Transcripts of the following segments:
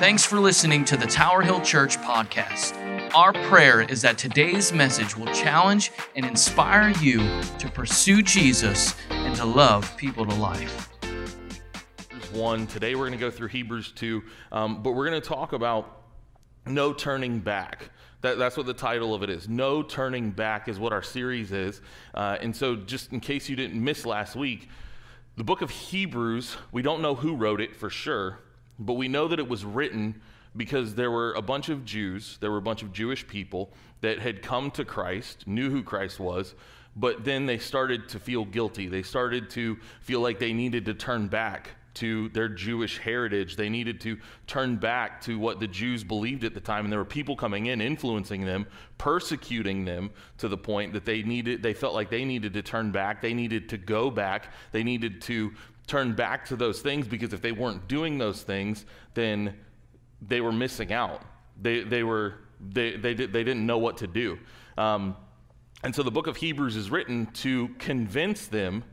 Thanks for listening to the Tower Hill Church podcast. Our prayer is that today's message will challenge and inspire you to pursue Jesus and to love people to life. Hebrews 1. Today we're going to go through Hebrews 2, um, but we're going to talk about no turning back. That, that's what the title of it is. No turning back is what our series is. Uh, and so, just in case you didn't miss last week, the book of Hebrews, we don't know who wrote it for sure, but we know that it was written because there were a bunch of Jews, there were a bunch of Jewish people that had come to Christ, knew who Christ was, but then they started to feel guilty. They started to feel like they needed to turn back to their Jewish heritage. They needed to turn back to what the Jews believed at the time. And there were people coming in, influencing them, persecuting them to the point that they needed, they felt like they needed to turn back. They needed to go back. They needed to turn back to those things because if they weren't doing those things, then they were missing out. They, they, were, they, they, did, they didn't know what to do. Um, and so the book of Hebrews is written to convince them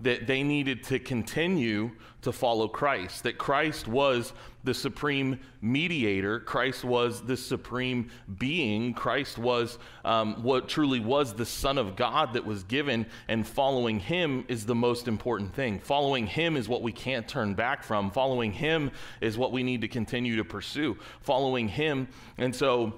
that they needed to continue to follow Christ, that Christ was the supreme mediator, Christ was the supreme being, Christ was um, what truly was the Son of God that was given, and following him is the most important thing. Following him is what we can't turn back from. Following him is what we need to continue to pursue. Following him, and so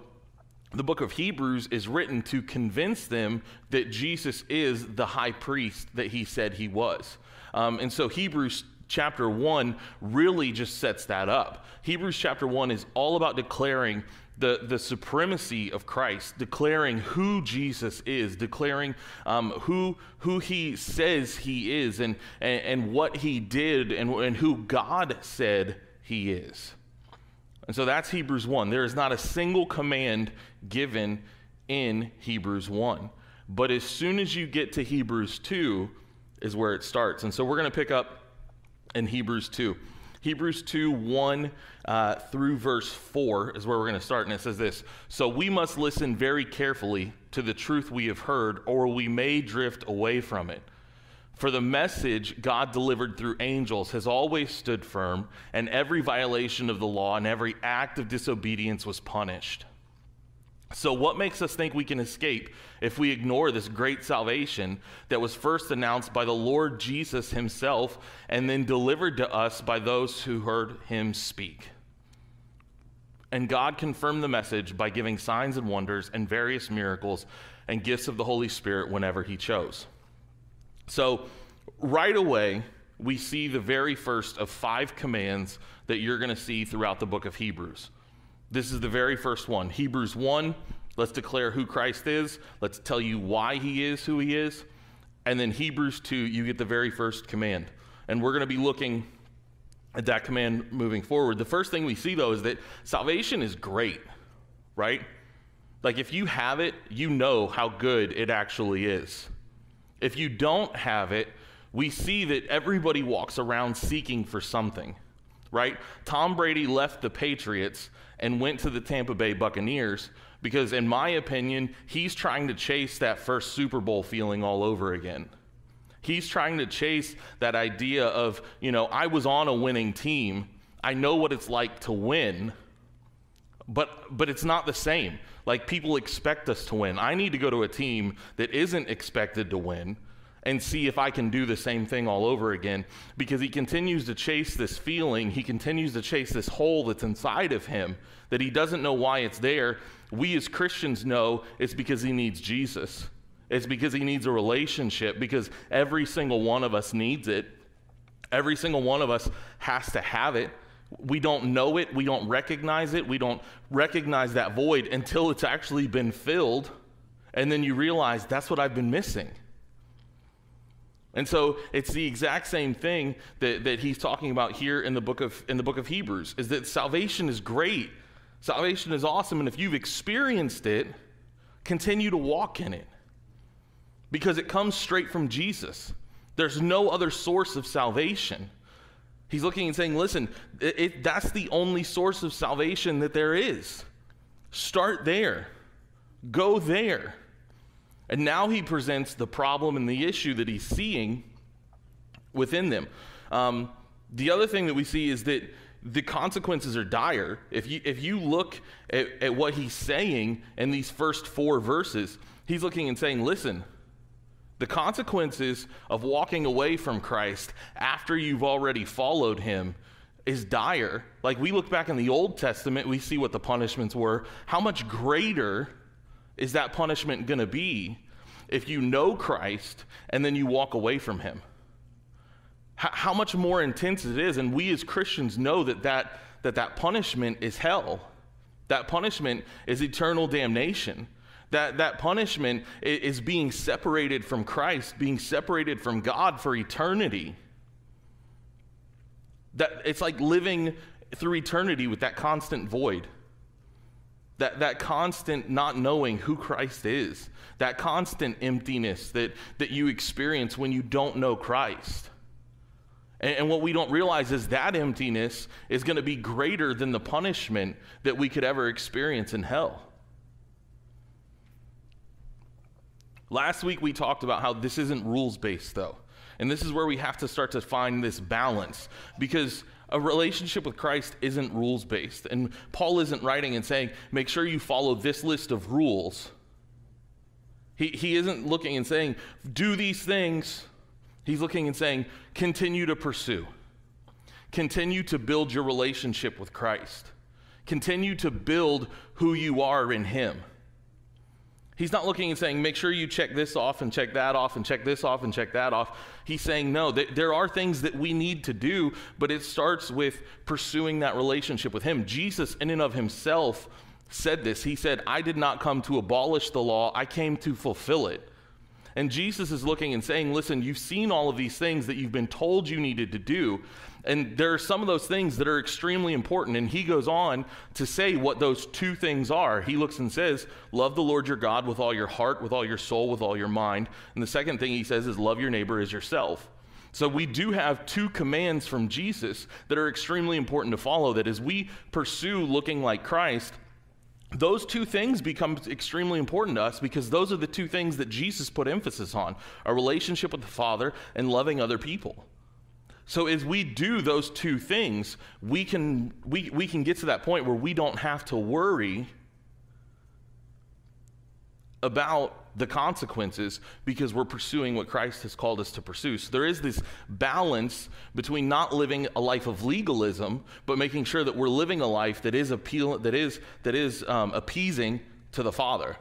the book of Hebrews is written to convince them that Jesus is the high priest that he said he was. Um, and so Hebrews chapter 1 really just sets that up. Hebrews chapter 1 is all about declaring the, the supremacy of Christ, declaring who Jesus is, declaring um, who, who he says he is, and, and, and what he did, and, and who God said he is. And so that's Hebrews 1. There is not a single command given in Hebrews 1. But as soon as you get to Hebrews 2, is where it starts. And so we're going to pick up in Hebrews 2. Hebrews 2 1 uh, through verse 4 is where we're going to start. And it says this So we must listen very carefully to the truth we have heard, or we may drift away from it. For the message God delivered through angels has always stood firm, and every violation of the law and every act of disobedience was punished. So, what makes us think we can escape if we ignore this great salvation that was first announced by the Lord Jesus himself and then delivered to us by those who heard him speak? And God confirmed the message by giving signs and wonders and various miracles and gifts of the Holy Spirit whenever he chose. So, right away, we see the very first of five commands that you're going to see throughout the book of Hebrews. This is the very first one. Hebrews 1, let's declare who Christ is. Let's tell you why he is who he is. And then Hebrews 2, you get the very first command. And we're going to be looking at that command moving forward. The first thing we see, though, is that salvation is great, right? Like, if you have it, you know how good it actually is. If you don't have it, we see that everybody walks around seeking for something, right? Tom Brady left the Patriots and went to the Tampa Bay Buccaneers because, in my opinion, he's trying to chase that first Super Bowl feeling all over again. He's trying to chase that idea of, you know, I was on a winning team. I know what it's like to win, but but it's not the same. Like people expect us to win. I need to go to a team that isn't expected to win and see if I can do the same thing all over again because he continues to chase this feeling. He continues to chase this hole that's inside of him that he doesn't know why it's there. We as Christians know it's because he needs Jesus. It's because he needs a relationship because every single one of us needs it. Every single one of us has to have it. We don't know it, we don't recognize it, we don't recognize that void until it's actually been filled. And then you realize that's what I've been missing. And so it's the exact same thing that, that he's talking about here in the book of in the book of Hebrews is that salvation is great. Salvation is awesome, and if you've experienced it, continue to walk in it. Because it comes straight from Jesus. There's no other source of salvation. He's looking and saying, listen, it, it, that's the only source of salvation that there is. Start there, go there. And now he presents the problem and the issue that he's seeing within them. Um, the other thing that we see is that the consequences are dire. If you, if you look at, at what he's saying in these first four verses, he's looking and saying, listen, the consequences of walking away from Christ after you've already followed him is dire. Like we look back in the Old Testament, we see what the punishments were. How much greater is that punishment going to be if you know Christ and then you walk away from him? How, much more intense it is. And we as Christians know that that, that that punishment is hell. That punishment is eternal damnation. That, that punishment is being separated from Christ, being separated from God for eternity. That it's like living through eternity with that constant void. That, that constant not knowing who Christ is, that constant emptiness that, that you experience when you don't know Christ. And, and what we don't realize is that emptiness is going to be greater than the punishment that we could ever experience in hell. Last week we talked about how this isn't rules based, though. And this is where we have to start to find this balance because a relationship with Christ isn't rules based. And Paul isn't writing and saying, make sure you follow this list of rules. He, he isn't looking and saying, do these things. He's looking and saying, continue to pursue, continue to build your relationship with Christ, continue to build who you are in Him. He's not looking and saying, make sure you check this off and check that off and check this off and check that off. He's saying, no, th- there are things that we need to do, but it starts with pursuing that relationship with Him. Jesus, in and of Himself, said this. He said, I did not come to abolish the law, I came to fulfill it. And Jesus is looking and saying, listen, you've seen all of these things that you've been told you needed to do. And there are some of those things that are extremely important. And he goes on to say what those two things are. He looks and says, Love the Lord your God with all your heart, with all your soul, with all your mind. And the second thing he says is, Love your neighbor as yourself. So we do have two commands from Jesus that are extremely important to follow. That as we pursue looking like Christ, those two things become extremely important to us because those are the two things that Jesus put emphasis on our relationship with the Father and loving other people. So as we do those two things, we can, we, we can get to that point where we don't have to worry about the consequences because we're pursuing what Christ has called us to pursue. So there is this balance between not living a life of legalism, but making sure that we're living a life that is appeal that is that is um, appeasing to the Father,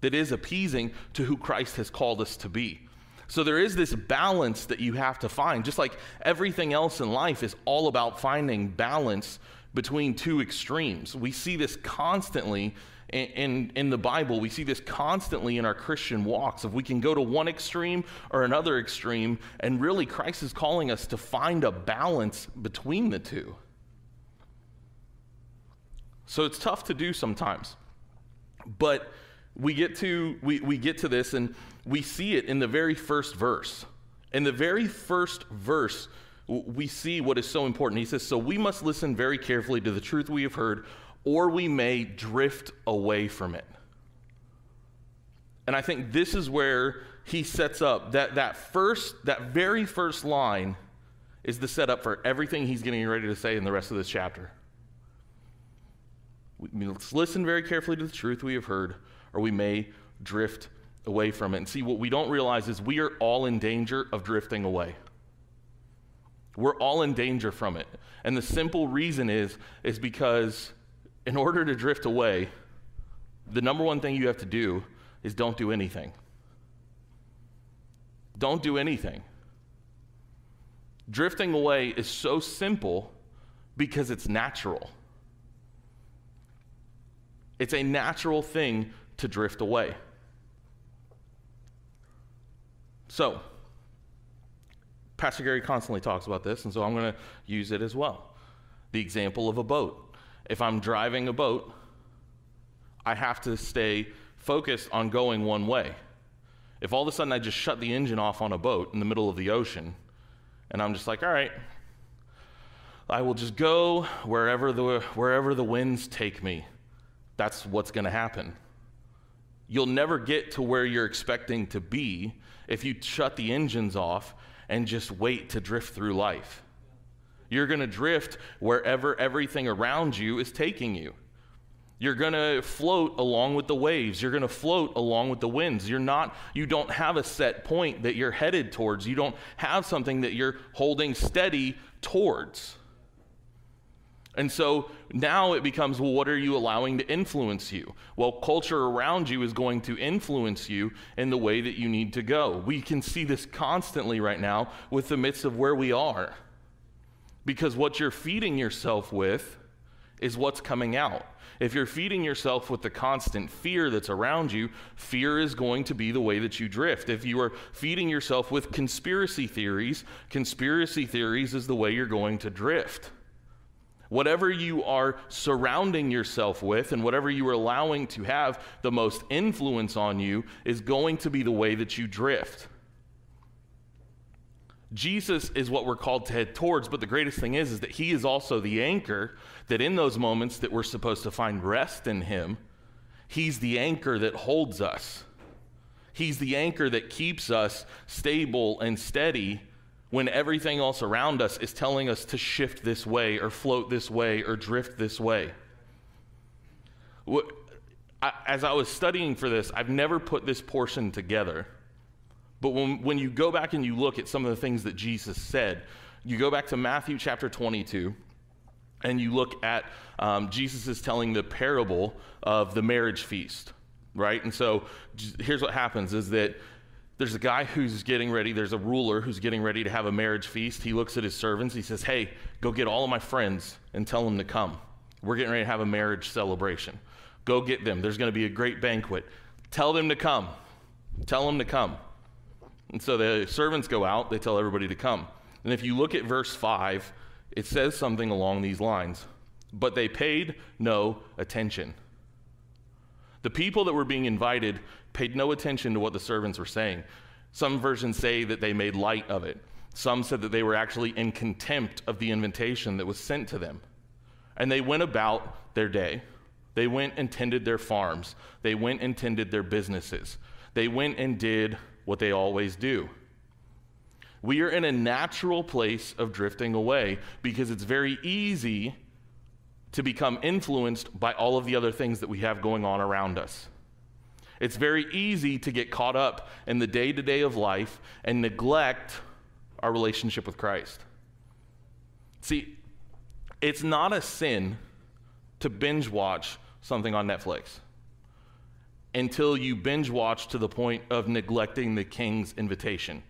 that is appeasing to who Christ has called us to be. So there is this balance that you have to find. Just like everything else in life is all about finding balance between two extremes. We see this constantly in, in, the Bible. We see this constantly in our Christian walks. If we can go to one extreme or another extreme, and really Christ is calling us to find a balance between the two. So it's tough to do sometimes. But we get to we, we get to this and we see it in the very first verse in the very first verse we see what is so important he says so we must listen very carefully to the truth we have heard or we may drift away from it and i think this is where he sets up that that first that very first line is the setup for everything he's getting ready to say in the rest of this chapter we, let's listen very carefully to the truth we have heard or we may drift away from it. And see, what we don't realize is we are all in danger of drifting away. We're all in danger from it. And the simple reason is, is because in order to drift away, the number one thing you have to do is don't do anything. Don't do anything. Drifting away is so simple because it's natural. It's a natural thing to drift away. So, Pastor Gary constantly talks about this, and so I'm going to use it as well. The example of a boat. If I'm driving a boat, I have to stay focused on going one way. If all of a sudden I just shut the engine off on a boat in the middle of the ocean, and I'm just like, all right, I will just go wherever the, wherever the winds take me. That's what's going to happen. You'll never get to where you're expecting to be if you shut the engines off and just wait to drift through life. You're going to drift wherever everything around you is taking you. You're going to float along with the waves. You're going to float along with the winds. You're not you don't have a set point that you're headed towards. You don't have something that you're holding steady towards. And so now it becomes well, what are you allowing to influence you? Well, culture around you is going to influence you in the way that you need to go. We can see this constantly right now with the midst of where we are. Because what you're feeding yourself with is what's coming out. If you're feeding yourself with the constant fear that's around you, fear is going to be the way that you drift. If you are feeding yourself with conspiracy theories, conspiracy theories is the way you're going to drift. Whatever you are surrounding yourself with and whatever you are allowing to have the most influence on you is going to be the way that you drift. Jesus is what we're called to head towards, but the greatest thing is is that he is also the anchor that in those moments that we're supposed to find rest in him, he's the anchor that holds us. He's the anchor that keeps us stable and steady when everything else around us is telling us to shift this way or float this way or drift this way. As I was studying for this, I've never put this portion together. But when, when you go back and you look at some of the things that Jesus said, you go back to Matthew chapter 22, and you look at um, Jesus is telling the parable of the marriage feast, right? And so here's what happens is that there's a guy who's getting ready, there's a ruler who's getting ready to have a marriage feast. He looks at his servants, he says, Hey, go get all of my friends and tell them to come. We're getting ready to have a marriage celebration. Go get them. There's going to be a great banquet. Tell them to come. Tell them to come. And so the servants go out, they tell everybody to come. And if you look at verse 5, it says something along these lines. But they paid no attention. The people that were being invited paid no attention to what the servants were saying. Some versions say that they made light of it. Some said that they were actually in contempt of the invitation that was sent to them. And they went about their day. They went and tended their farms. They went and tended their businesses. They went and did what they always do. We are in a natural place of drifting away because it's very easy to become influenced by all of the other things that we have going on around us. It's very easy to get caught up in the day to day of life and neglect our relationship with Christ. See, it's not a sin to binge watch something on Netflix until you binge watch to the point of neglecting the king's invitation.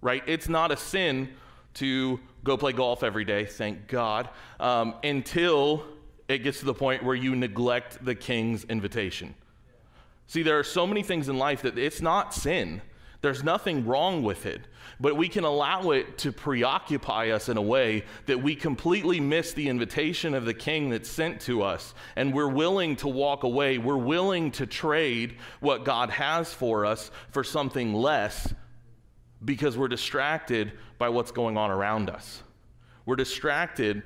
Right? It's not a sin to go play golf every day, thank God, um, until it gets to the point where you neglect the king's invitation. See, there are so many things in life that it's not sin. There's nothing wrong with it, but we can allow it to preoccupy us in a way that we completely miss the invitation of the king that's sent to us. And we're willing to walk away. We're willing to trade what God has for us for something less because we're distracted by what's going on around us. We're distracted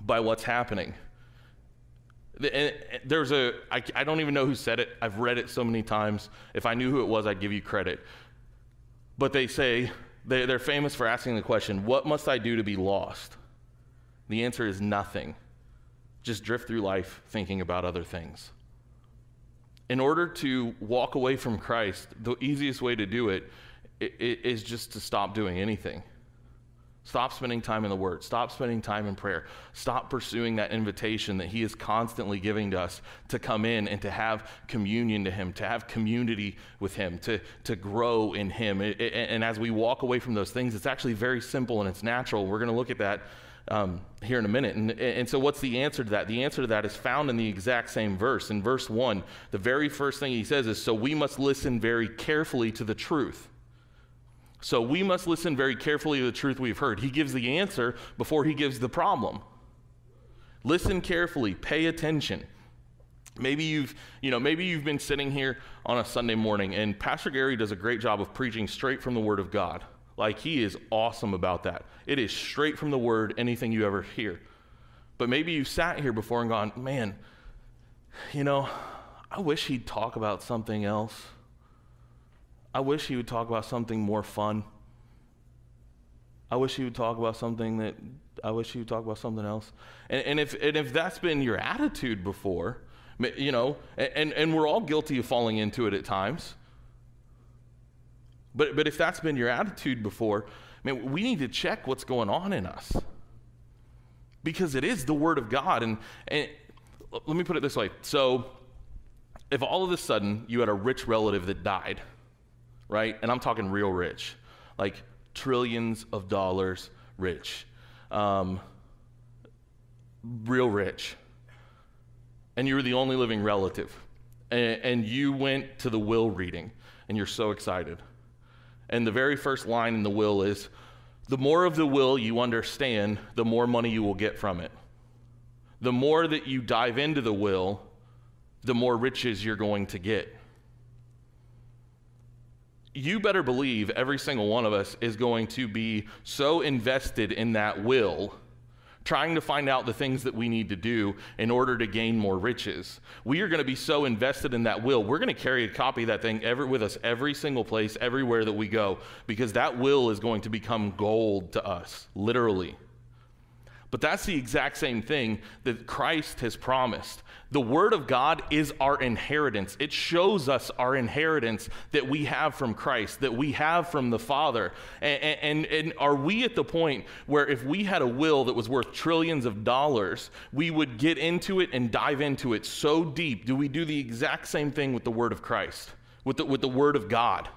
by what's happening. There's a, I, I don't even know who said it. I've read it so many times. If I knew who it was, I'd give you credit. But they say, they, they're famous for asking the question, What must I do to be lost? The answer is nothing. Just drift through life thinking about other things. In order to walk away from Christ, the easiest way to do it is just to stop doing anything. Stop spending time in the Word. Stop spending time in prayer. Stop pursuing that invitation that He is constantly giving to us to come in and to have communion to Him, to have community with Him, to, to grow in Him. and as we walk away from those things, it's actually very simple and it's natural. We're going to look at that um, here in a minute. And, and so, what's the answer to that? The answer to that is found in the exact same verse. In verse 1, the very first thing He says is So we must listen very carefully to the truth. So we must listen very carefully to the truth we've heard. He gives the answer before he gives the problem. Listen carefully, pay attention. Maybe you've, you know, maybe you've been sitting here on a Sunday morning and Pastor Gary does a great job of preaching straight from the word of God. Like he is awesome about that. It is straight from the word anything you ever hear. But maybe you've sat here before and gone, "Man, you know, I wish he'd talk about something else." I wish he would talk about something more fun. I wish he would talk about something that I wish he would talk about something else. And, and if and if that's been your attitude before, you know, and, and we're all guilty of falling into it at times. But but if that's been your attitude before, man, we need to check what's going on in us. Because it is the word of God. And and let me put it this way. So if all of a sudden you had a rich relative that died, right? And I'm talking real rich, like trillions of dollars rich, um, real rich, and you were the only living relative, and, and you went to the will reading, and you're so excited. And the very first line in the will is, the more of the will you understand, the more money you will get from it. The more that you dive into the will, the more riches you're going to get. You better believe every single one of us is going to be so invested in that will, trying to find out the things that we need to do in order to gain more riches. We are going to be so invested in that will. We're going to carry a copy of that thing with us every single place, everywhere that we go, because that will is going to become gold to us, literally. But that's the exact same thing that Christ has promised. The Word of God is our inheritance. It shows us our inheritance that we have from Christ, that we have from the Father. And, and, and, are we at the point where if we had a will that was worth trillions of dollars, we would get into it and dive into it so deep? Do we do the exact same thing with the Word of Christ, with the, with the Word of God?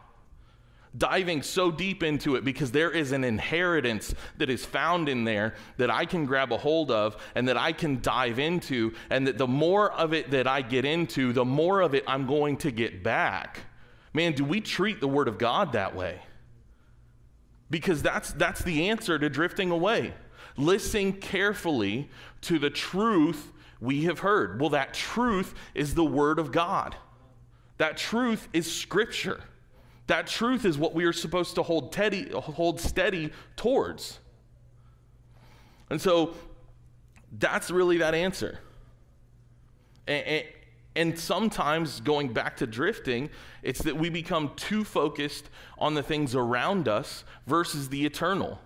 Diving so deep into it because there is an inheritance that is found in there that I can grab a hold of and that I can dive into. And that the more of it that I get into, the more of it I'm going to get back. Man, do we treat the Word of God that way? Because that's, that's the answer to drifting away. Listen carefully to the truth we have heard. Well, that truth is the Word of God, that truth is Scripture. That truth is what we are supposed to hold, teddy, hold steady towards. And so that's really that answer. And, and, and, sometimes going back to drifting, it's that we become too focused on the things around us versus the eternal.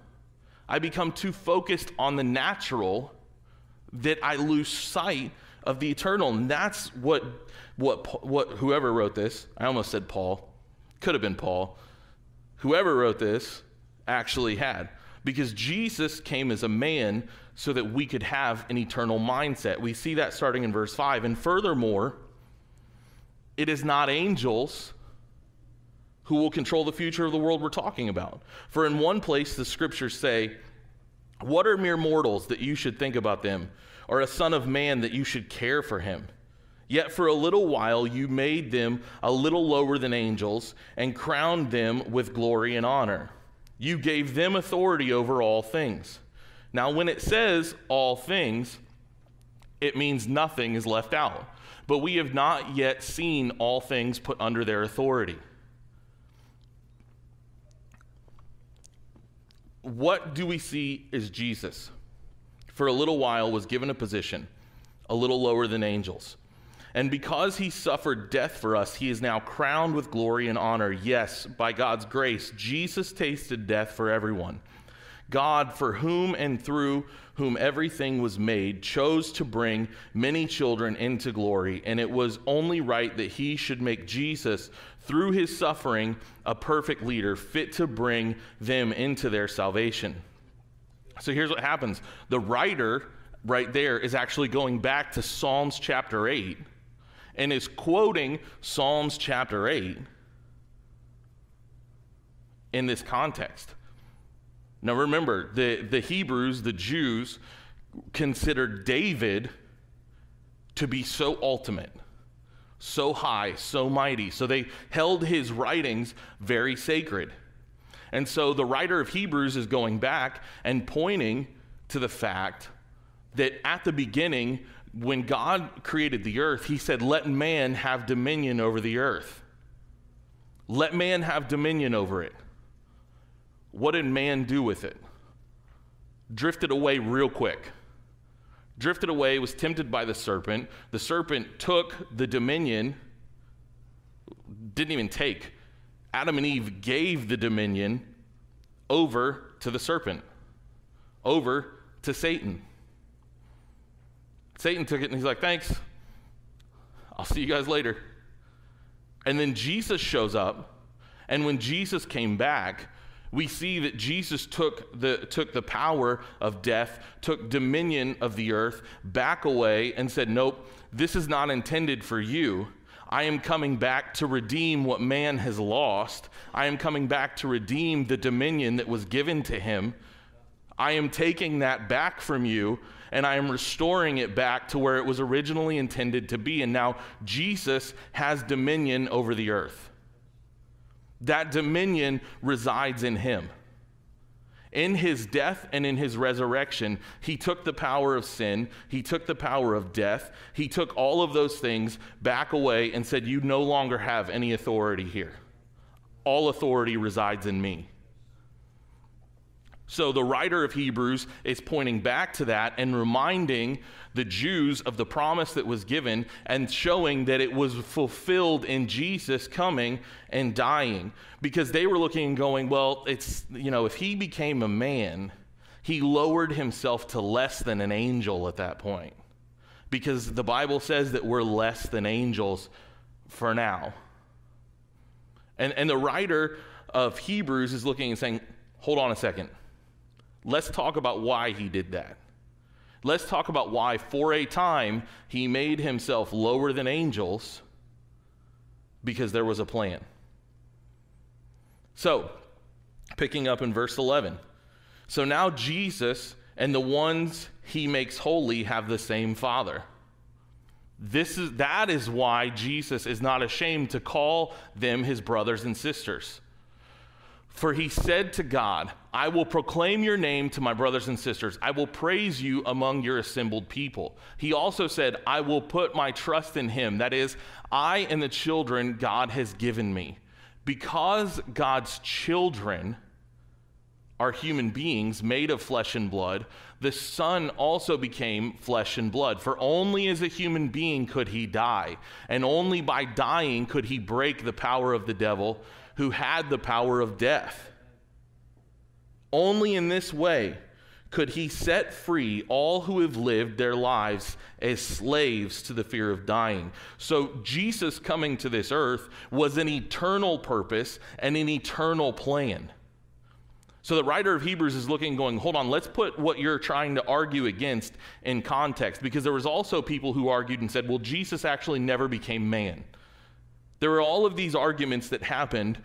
I become too focused on the natural that I lose sight of the eternal. And that's what, what, what whoever wrote this, I almost said Paul, could have been Paul, whoever wrote this actually had. Because Jesus came as a man so that we could have an eternal mindset. We see that starting in verse 5. And furthermore, it is not angels who will control the future of the world we're talking about. For in one place, the scriptures say, What are mere mortals that you should think about them, or a son of man that you should care for him? Yet for a little while you made them a little lower than angels and crowned them with glory and honor. You gave them authority over all things. Now, when it says all things, it means nothing is left out. But we have not yet seen all things put under their authority. What do we see is Jesus? For a little while was given a position, a little lower than angels. And because he suffered death for us, he is now crowned with glory and honor. Yes, by God's grace, Jesus tasted death for everyone. God, for whom and through whom everything was made, chose to bring many children into glory, and it was only right that he should make Jesus, through his suffering, a perfect leader, fit to bring them into their salvation. So here's what happens the writer right there is actually going back to Psalms chapter 8 and is quoting Psalms chapter 8 in this context. Now remember, the, the Hebrews, the Jews, considered David to be so ultimate, so high, so mighty. So they held his writings very sacred. And so the writer of Hebrews is going back and pointing to the fact that at the beginning, when God created the earth, he said, Let man have dominion over the earth. Let man have dominion over it. What did man do with it? Drifted away real quick. Drifted away, was tempted by the serpent. The serpent took the dominion, didn't even take. Adam and Eve gave the dominion over to the serpent, over to Satan. Satan took it and he's like, thanks. I'll see you guys later. And then Jesus shows up. And when Jesus came back, we see that Jesus took the, took the power of death, took dominion of the earth back away, and said, Nope, this is not intended for you. I am coming back to redeem what man has lost. I am coming back to redeem the dominion that was given to him. I am taking that back from you and I am restoring it back to where it was originally intended to be. And now Jesus has dominion over the earth. That dominion resides in him. In his death and in his resurrection, he took the power of sin, he took the power of death, he took all of those things back away and said, You no longer have any authority here. All authority resides in me. So the writer of Hebrews is pointing back to that and reminding the Jews of the promise that was given and showing that it was fulfilled in Jesus coming and dying. Because they were looking and going, well, it's, you know, if he became a man, he lowered himself to less than an angel at that point. Because the Bible says that we're less than angels for now. And, and the writer of Hebrews is looking and saying, hold on a second Let's talk about why he did that. Let's talk about why, for a time, he made himself lower than angels because there was a plan. So, picking up in verse 11. So now Jesus and the ones he makes holy have the same Father. This is, that is why Jesus is not ashamed to call them his brothers and sisters. For he said to God, I will proclaim your name to my brothers and sisters. I will praise you among your assembled people. He also said, I will put my trust in him. That is, I and the children God has given me. Because God's children are human beings made of flesh and blood, the Son also became flesh and blood. For only as a human being could he die, and only by dying could he break the power of the devil who had the power of death. Only in this way could he set free all who have lived their lives as slaves to the fear of dying. So, Jesus coming to this earth was an eternal purpose and an eternal plan. So, the writer of Hebrews is looking, going, hold on, let's put what you're trying to argue against in context. Because there was also people who argued and said, well, Jesus actually never became man. There were all of these arguments that happened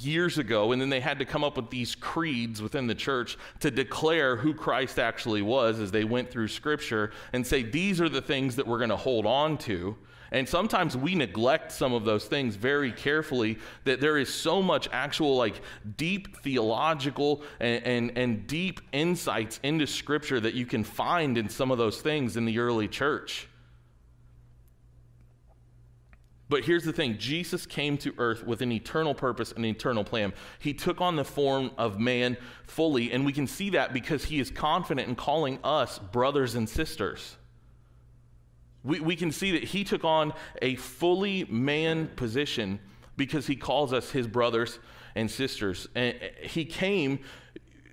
years ago, and then they had to come up with these creeds within the church to declare who Christ actually was as they went through Scripture and say, these are the things that we're going to hold on to. And sometimes we neglect some of those things very carefully, that there is so much actual, like, deep theological and, and, and deep insights into Scripture that you can find in some of those things in the early church. But here's the thing Jesus came to earth with an eternal purpose and an eternal plan. He took on the form of man fully, and we can see that because he is confident in calling us brothers and sisters. We, we can see that he took on a fully man position because he calls us his brothers and sisters. And uh, he came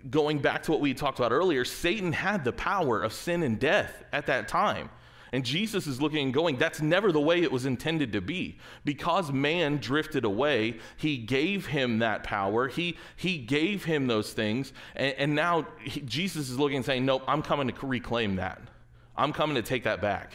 going back to what we talked about earlier. Satan had the power of sin and death at that time. And Jesus is looking and going, that's never the way it was intended to be. Because man drifted away, he gave him that power. He, he gave him those things. And, and now he, Jesus is looking and saying, nope, I'm coming to reclaim that. I'm coming to take that back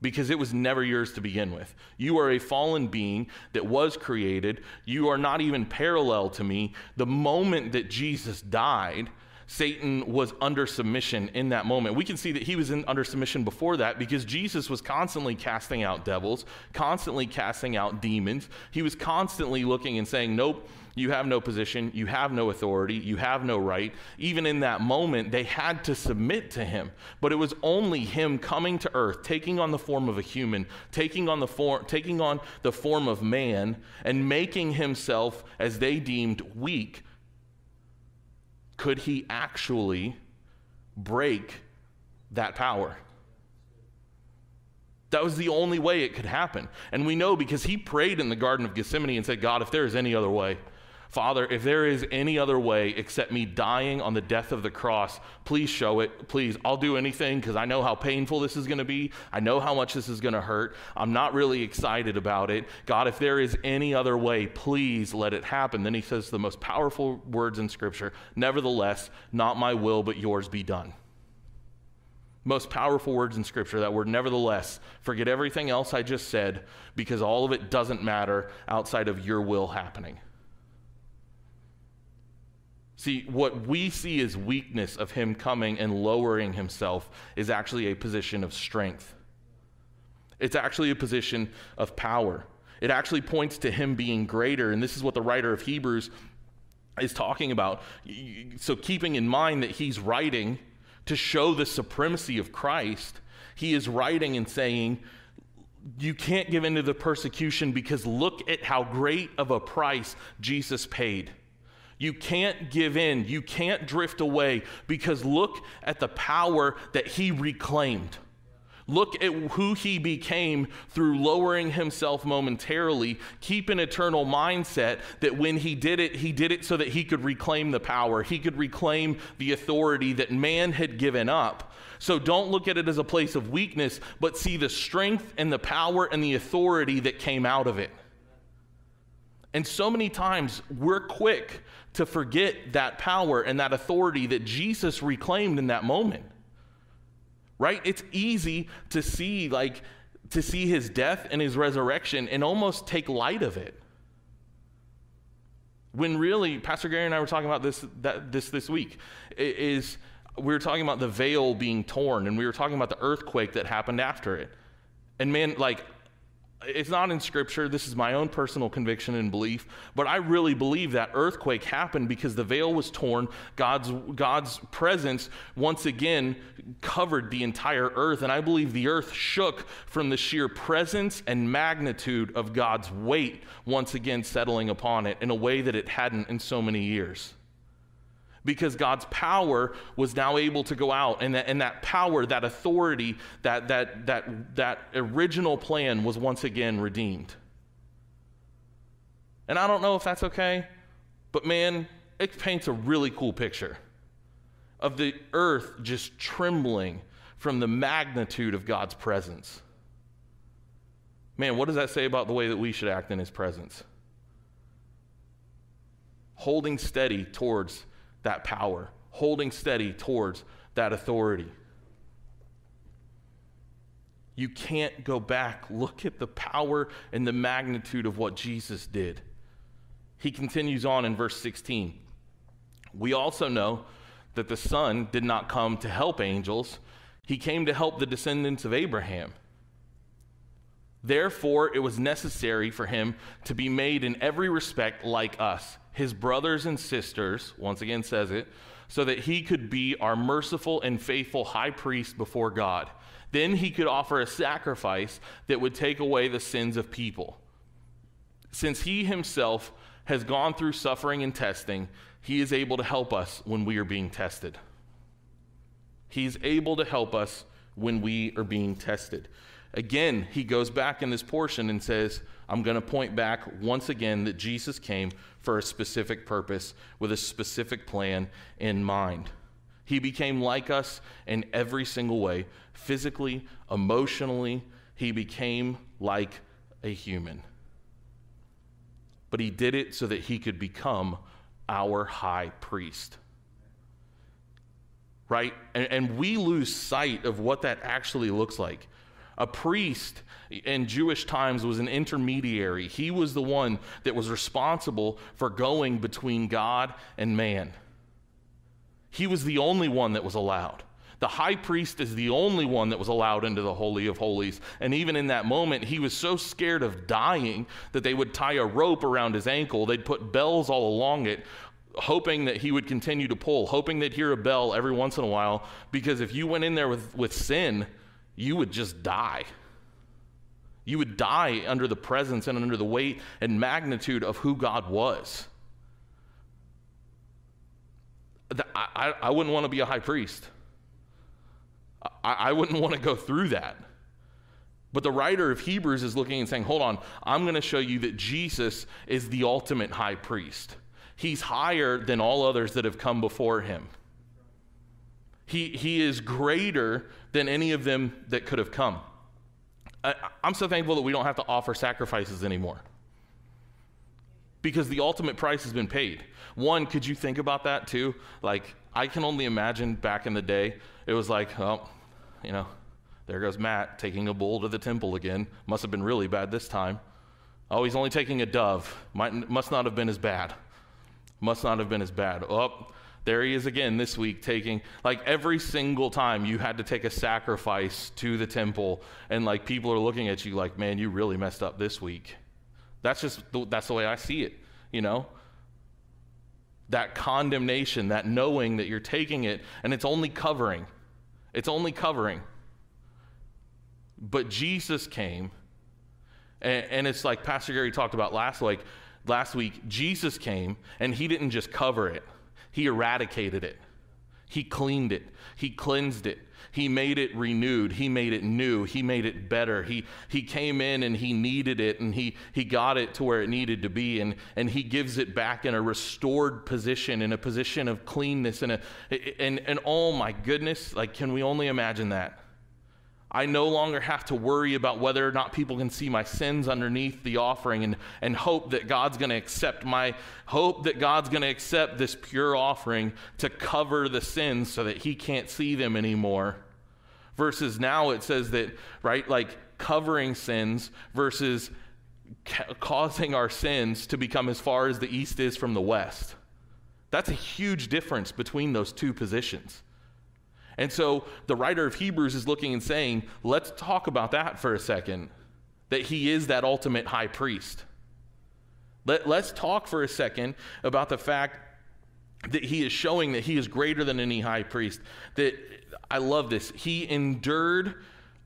because it was never yours to begin with. You are a fallen being that was created. You are not even parallel to me. The moment that Jesus died, Satan was under submission in that moment. We can see that he was in, under submission before that because Jesus was constantly casting out devils, constantly casting out demons. He was constantly looking and saying, Nope, you have no position, you have no authority, you have no right. Even in that moment, they had to submit to him. But it was only him coming to earth, taking on the form of a human, taking on the form, taking on the form of man, and making himself, as they deemed, weak could he actually break that power? That was the only way it could happen. And we know because he prayed in the Garden of Gethsemane and said, God, if there is any other way, Father, if there is any other way except me dying on the death of the cross, please show it. Please, I'll do anything because I know how painful this is going to be. I know how much this is going to hurt. I'm not really excited about it. God, if there is any other way, please let it happen. Then he says the most powerful words in Scripture Nevertheless, not my will, but yours be done. Most powerful words in Scripture, that word, nevertheless. Forget everything else I just said because all of it doesn't matter outside of your will happening. See, what we see as weakness of him coming and lowering himself is actually a position of strength. It's actually a position of power. It actually points to him being greater. And this is what the writer of Hebrews is talking about. So, keeping in mind that he's writing to show the supremacy of Christ, he is writing and saying, You can't give in to the persecution because look at how great of a price Jesus paid. You can't give in. You can't drift away because look at the power that he reclaimed. Look at who he became through lowering himself momentarily. Keep an eternal mindset that when he did it, he did it so that he could reclaim the power, he could reclaim the authority that man had given up. So don't look at it as a place of weakness, but see the strength and the power and the authority that came out of it. And so many times we're quick to forget that power and that authority that Jesus reclaimed in that moment. Right? It's easy to see like to see his death and his resurrection and almost take light of it. When really Pastor Gary and I were talking about this that, this this week is we were talking about the veil being torn and we were talking about the earthquake that happened after it. And man, like it's not in scripture. This is my own personal conviction and belief, but I really believe that earthquake happened because the veil was torn. God's, God's presence once again covered the entire earth, and I believe the earth shook from the sheer presence and magnitude of God's weight once again settling upon it in a way that it hadn't in so many years because God's power was now able to go out, and that, and that power, that authority, that, that, that, that original plan was once again redeemed. And I don't know if that's okay, but man, it paints a really cool picture of the earth just trembling from the magnitude of God's presence. Man, what does that say about the way that we should act in His presence? Holding steady towards that power, holding steady towards that authority. You can't go back. Look at the power and the magnitude of what Jesus did. He continues on in verse 16. We also know that the Son did not come to help angels, he came to help the descendants of Abraham. Therefore, it was necessary for him to be made in every respect like us his brothers and sisters, once again says it, so that he could be our merciful and faithful high priest before God. Then he could offer a sacrifice that would take away the sins of people. Since he himself has gone through suffering and testing, he is able to help us when we are being tested. He's able to help us when we are being tested. Again, he goes back in this portion and says, I'm going to point back once again that Jesus came for a specific purpose with a specific plan in mind. He became like us in every single way physically, emotionally. He became like a human. But he did it so that he could become our high priest. Right? And, and we lose sight of what that actually looks like. A priest in Jewish times was an intermediary. He was the one that was responsible for going between God and man. He was the only one that was allowed. The high priest is the only one that was allowed into the Holy of Holies. And even in that moment, he was so scared of dying that they would tie a rope around his ankle. They'd put bells all along it, hoping that he would continue to pull, hoping they'd hear a bell every once in a while. Because if you went in there with, with sin, you would just die. You would die under the presence and under the weight and magnitude of who God was. I, I, wouldn't want to be a high priest. I, I wouldn't want to go through that. But the writer of Hebrews is looking and saying, hold on, I'm going to show you that Jesus is the ultimate high priest. He's higher than all others that have come before him. He, he is greater than any of them that could have come. I, I'm so thankful that we don't have to offer sacrifices anymore because the ultimate price has been paid. One, could you think about that too? Like, I can only imagine back in the day, it was like, oh, you know, there goes Matt taking a bull to the temple again. Must have been really bad this time. Oh, he's only taking a dove. Might, must not have been as bad. Must not have been as bad. Oh, there he is again this week taking, like every single time you had to take a sacrifice to the temple, and like people are looking at you like, man, you really messed up this week. That's just, that's the way I see it, you know? That condemnation, that knowing that you're taking it, and it's only covering. It's only covering. But Jesus came, and, and it's like Pastor Gary talked about last like, Last week, Jesus came, and he didn't just cover it; he eradicated it. He cleaned it. He cleansed it. He made it renewed. He made it new. He made it better. He, he came in and he needed it and he, he got it to where it needed to be and, and he gives it back in a restored position, in a position of cleanness. And, a, and, and oh my goodness, like, can we only imagine that? I no longer have to worry about whether or not people can see my sins underneath the offering and, and hope that God's going to accept my hope that God's going to accept this pure offering to cover the sins so that he can't see them anymore. Versus now it says that, right, like covering sins versus ca- causing our sins to become as far as the east is from the west. That's a huge difference between those two positions. And so the writer of Hebrews is looking and saying, let's talk about that for a second, that he is that ultimate high priest. Let, let's talk for a second about the fact that he is showing that he is greater than any high priest. That I love this. He endured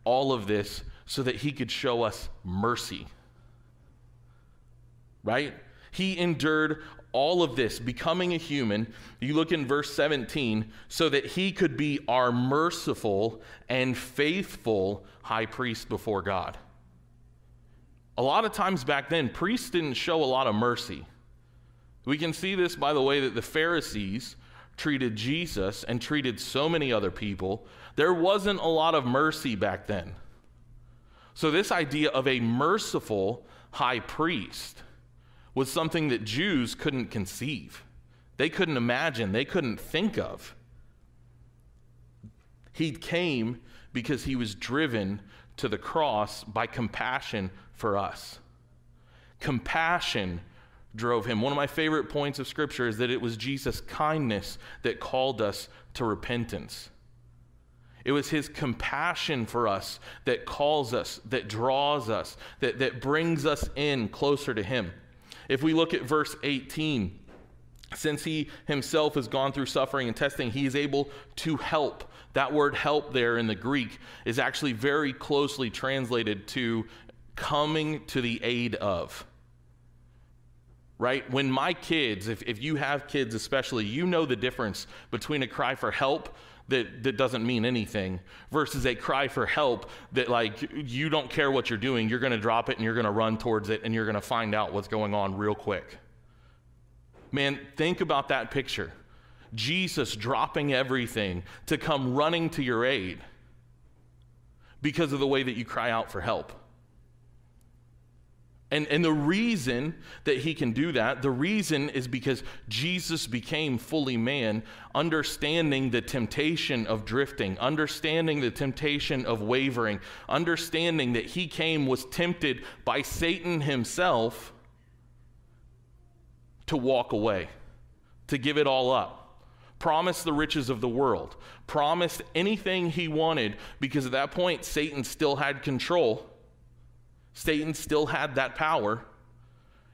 all of this so that he could show us mercy. Right? He endured all of this, becoming a human, you look in verse 17, so that he could be our merciful and faithful high priest before God. A lot of times back then, priests didn't show a lot of mercy. We can see this by the way that the Pharisees treated Jesus and treated so many other people. There wasn't a lot of mercy back then. So, this idea of a merciful high priest was something that Jews couldn't conceive. They couldn't imagine, they couldn't think of. He came because he was driven to the cross by compassion for us. Compassion drove him. One of my favorite points of Scripture is that it was Jesus' kindness that called us to repentance. It was his compassion for us that calls us, that draws us, that, that brings us in closer to him. If we look at verse 18, since he himself has gone through suffering and testing, he is able to help. That word help there in the Greek is actually very closely translated to coming to the aid of. Right? When my kids, if, if you have kids especially, you know the difference between a cry for help that, that doesn't mean anything versus a cry for help that like you don't care what you're doing you're going to drop it and you're going to run towards it and you're going to find out what's going on real quick. Man think about that picture. Jesus dropping everything to come running to your aid because of the way that you cry out for help and, and the reason that he can do that, the reason is because Jesus became fully man, understanding the temptation of drifting, understanding the temptation of wavering, understanding that he came, was tempted by Satan himself to walk away, to give it all up. Promised the riches of the world, promised anything he wanted, because at that point, Satan still had control Satan still had that power.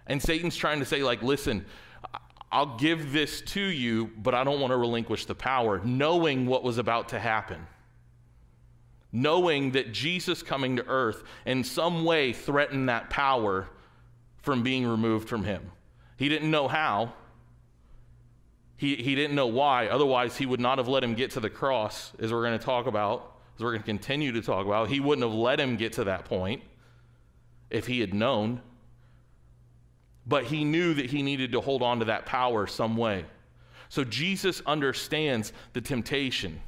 And Satan's trying to say, like, listen, I'll give this to you, but I don't want to relinquish the power, knowing what was about to happen. Knowing that Jesus coming to earth in some way threatened that power from being removed from him. He didn't know how, he, he didn't know why. Otherwise, he would not have let him get to the cross, as we're going to talk about, as we're going to continue to talk about. He wouldn't have let him get to that point if he had known. but he knew that he needed to hold on to that power some way. So Jesus understands the temptation.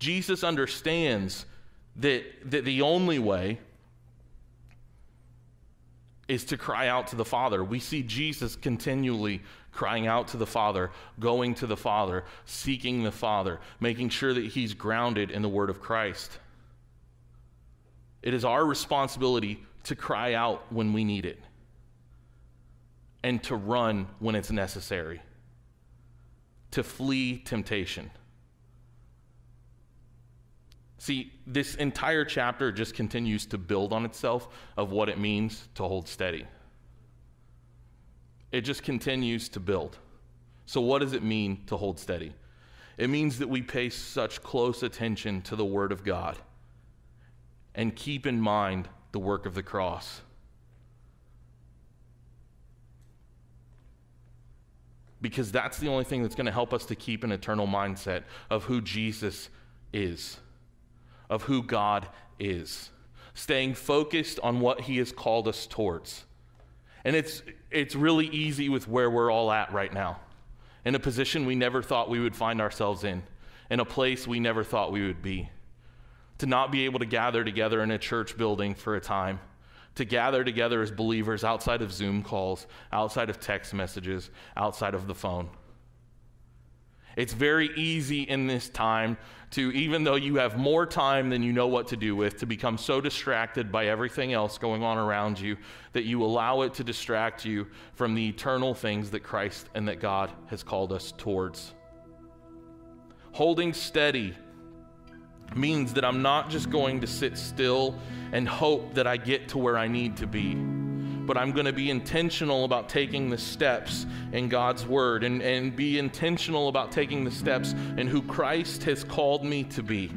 Jesus understands that, that the only way is to cry out to the Father. We see Jesus continually crying out to the Father, going to the Father, seeking the Father, making sure that he's grounded in the Word of Christ. It is our responsibility to cry out when we need it and to run when it's necessary, to flee temptation. See, this entire chapter just continues to build on itself of what it means to hold steady. It just continues to build. So, what does it mean to hold steady? It means that we pay such close attention to the Word of God and keep in mind the work of the cross. Because that's the only thing that's going to help us to keep an eternal mindset of who Jesus is of who God is, staying focused on what He has called us towards. And it's, it's really easy with where we're all at right now, in a position we never thought we would find ourselves in, in a place we never thought we would be. To not be able to gather together in a church building for a time, to gather together as believers outside of Zoom calls, outside of text messages, outside of the phone. It's very easy in this time to, even though you have more time than you know what to do with, to become so distracted by everything else going on around you that you allow it to distract you from the eternal things that Christ and that God has called us towards. Holding steady means that I'm not just going to sit still and hope that I get to where I need to be but I'm going to be intentional about taking the steps in God's word and, and be intentional about taking the steps in who Christ has called me to be.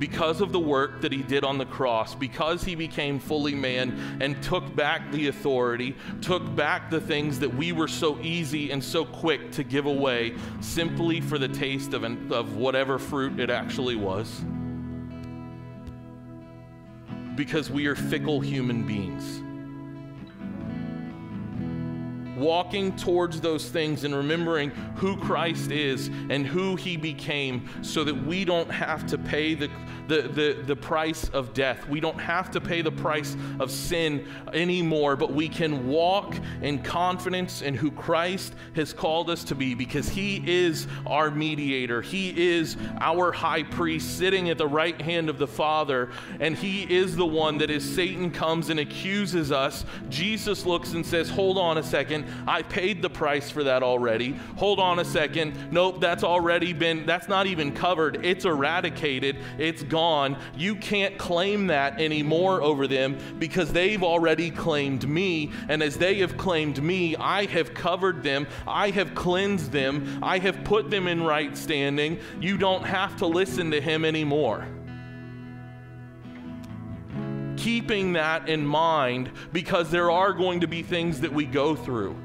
Because of the work that he did on the cross, because he became fully man and took back the authority, took back the things that we were so easy and so quick to give away simply for the taste of, an, of whatever fruit it actually was. Because we are fickle human beings walking towards those things and remembering who Christ is and who he became so that we don't have to pay the, the, the, the price of death. We don't have to pay the price of sin anymore, but we can walk in confidence in who Christ has called us to be because he is our mediator. He is our high priest sitting at the right hand of the Father, and he is the one that as Satan comes and accuses us, Jesus looks and says, Hold on a second. I paid the price for that already. Hold on a second. Nope, that's already been, that's not even covered. It's eradicated. It's gone. You can't claim that anymore over them because they've already claimed me. And as they have claimed me, I have covered them. I have cleansed them. I have put them in right standing. You don't have to listen to him anymore keeping that in mind because there are going to be things that we go through.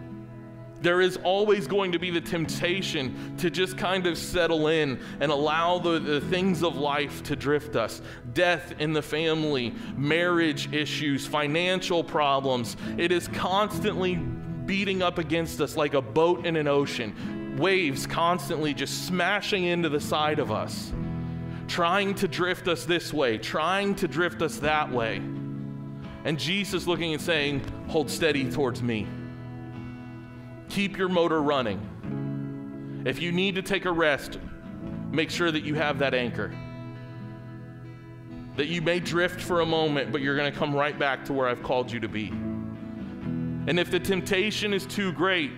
There is always going to be the temptation to just kind of settle in and allow the, the, things of life to drift us. Death in the family, marriage issues, financial problems. It is constantly beating up against us like a boat in an ocean, waves constantly just smashing into the side of us, trying to drift us this way, trying to drift us that way. And Jesus looking and saying, Hold steady towards me. Keep your motor running. If you need to take a rest, make sure that you have that anchor. That you may drift for a moment, but you're going to come right back to where I've called you to be. And if the temptation is too great,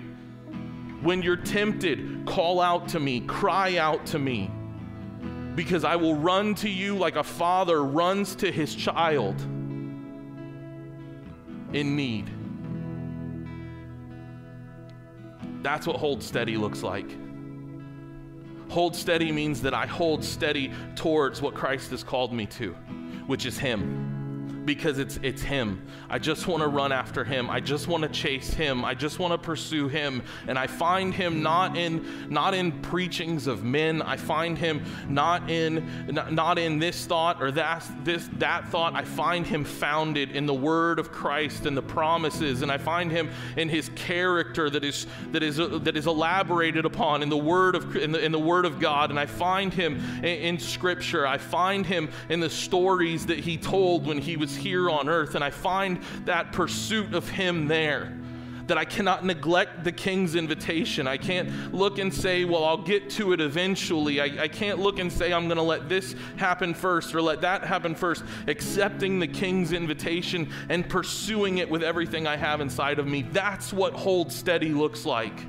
when you're tempted, call out to me, cry out to me, because I will run to you like a father runs to his child in need. That's what hold steady looks like. Hold steady means that I hold steady towards what Christ has called me to, which is Him. Because it's it's him. I just want to run after him. I just want to chase him. I just want to pursue him. And I find him not in not in preachings of men. I find him not in not, not in this thought or that this that thought. I find him founded in the word of Christ and the promises and I find him in his character that is that is that is elaborated upon in the word of in the, in the word of God and I find him in, in scripture. I find him in the stories that he told when he was here on earth. And I find that pursuit of Him there. That I cannot neglect the King's invitation. I can't look and say, well, I'll get to it eventually. I, I can't look and say, I'm going to let this happen first or let that happen first. Accepting the King's invitation and pursuing it with everything I have inside of me. That's what hold steady looks like.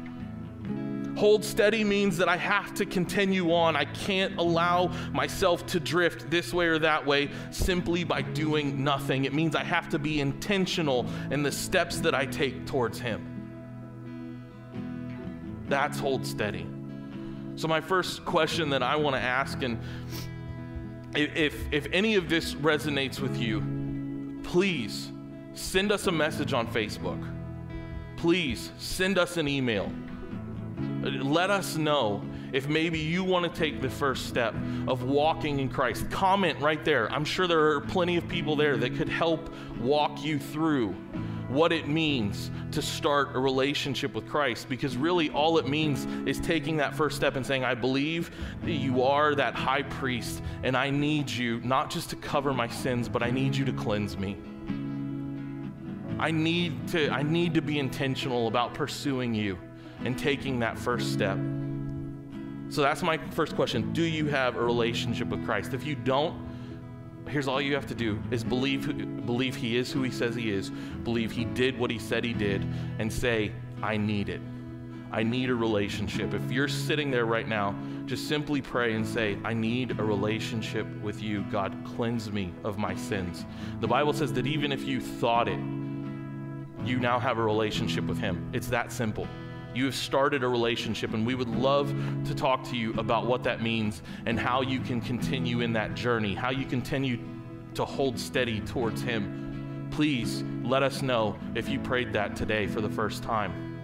Hold steady means that I have to continue on. I can't allow myself to drift this way or that way simply by doing nothing. It means I have to be intentional in the steps that I take towards Him. That's hold steady. So, my first question that I want to ask, and if, if any of this resonates with you, please send us a message on Facebook. Please send us an email let us know if maybe you want to take the first step of walking in Christ. Comment right there. I'm sure there are plenty of people there that could help walk you through what it means to start a relationship with Christ because really all it means is taking that first step and saying, I believe that you are that high priest and I need you not just to cover my sins, but I need you to cleanse me. I need to I need to be intentional about pursuing you and taking that first step. So that's my first question. Do you have a relationship with Christ? If you don't, here's all you have to do is believe believe he is who he says he is, believe he did what he said he did and say I need it. I need a relationship. If you're sitting there right now, just simply pray and say, I need a relationship with you. God, cleanse me of my sins. The Bible says that even if you thought it, you now have a relationship with Him. It's that simple. You have started a relationship, and we would love to talk to you about what that means and how you can continue in that journey, how you continue to hold steady towards Him. Please let us know if you prayed that today for the first time.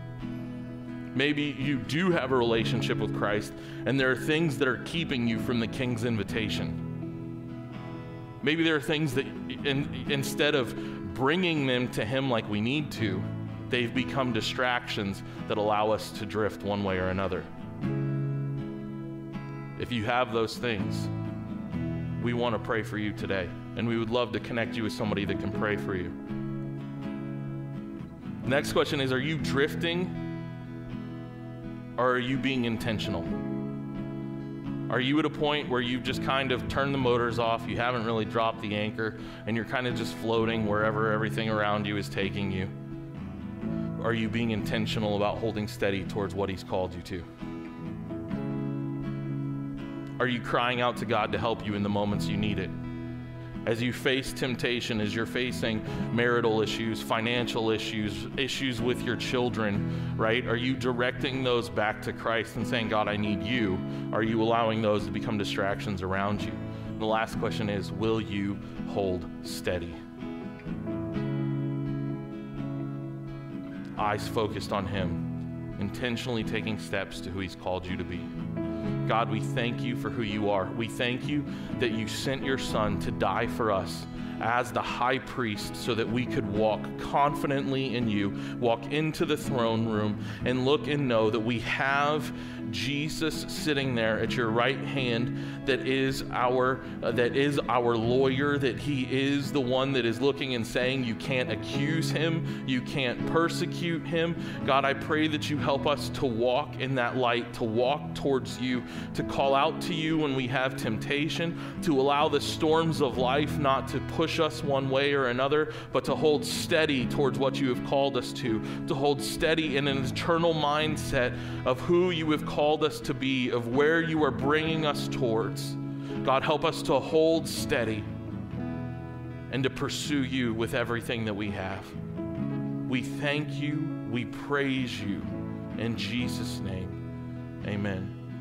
Maybe you do have a relationship with Christ, and there are things that are keeping you from the King's invitation. Maybe there are things that, in, instead of bringing them to Him like we need to, they've become distractions that allow us to drift one way or another. If you have those things, we want to pray for you today, and we would love to connect you with somebody that can pray for you. Next question is Are you drifting or are you being intentional? Are you at a point where you've just kind of turned the motors off, you haven't really dropped the anchor, and you're kind of just floating wherever everything around you is taking you? Are you being intentional about holding steady towards what He's called you to? Are you crying out to God to help you in the moments you need it? As you face temptation, as you're facing marital issues, financial issues, issues with your children, right? Are you directing those back to Christ and saying, God, I need you? Are you allowing those to become distractions around you? And the last question is, will you hold steady? Eyes focused on Him, intentionally taking steps to who He's called you to be. God, we thank you for who you are. We thank you that you sent your Son to die for us as the high priest so that we could walk confidently in you, walk into the throne room, and look and know that we have Jesus sitting there at your right hand that is our uh, that is our lawyer that he is the one that is looking and saying you can't accuse him. You can't persecute him. God I pray that you help us to walk in that light to walk towards you to call out to you when we have temptation to allow the storms of life not to push us one way or another but to hold steady towards what you have called us to to hold steady in an eternal mindset of who you have called us to be, of where you are bringing us towards. God, help us to hold steady and to pursue you with everything that we have. We thank you, we praise you. In Jesus' name, amen.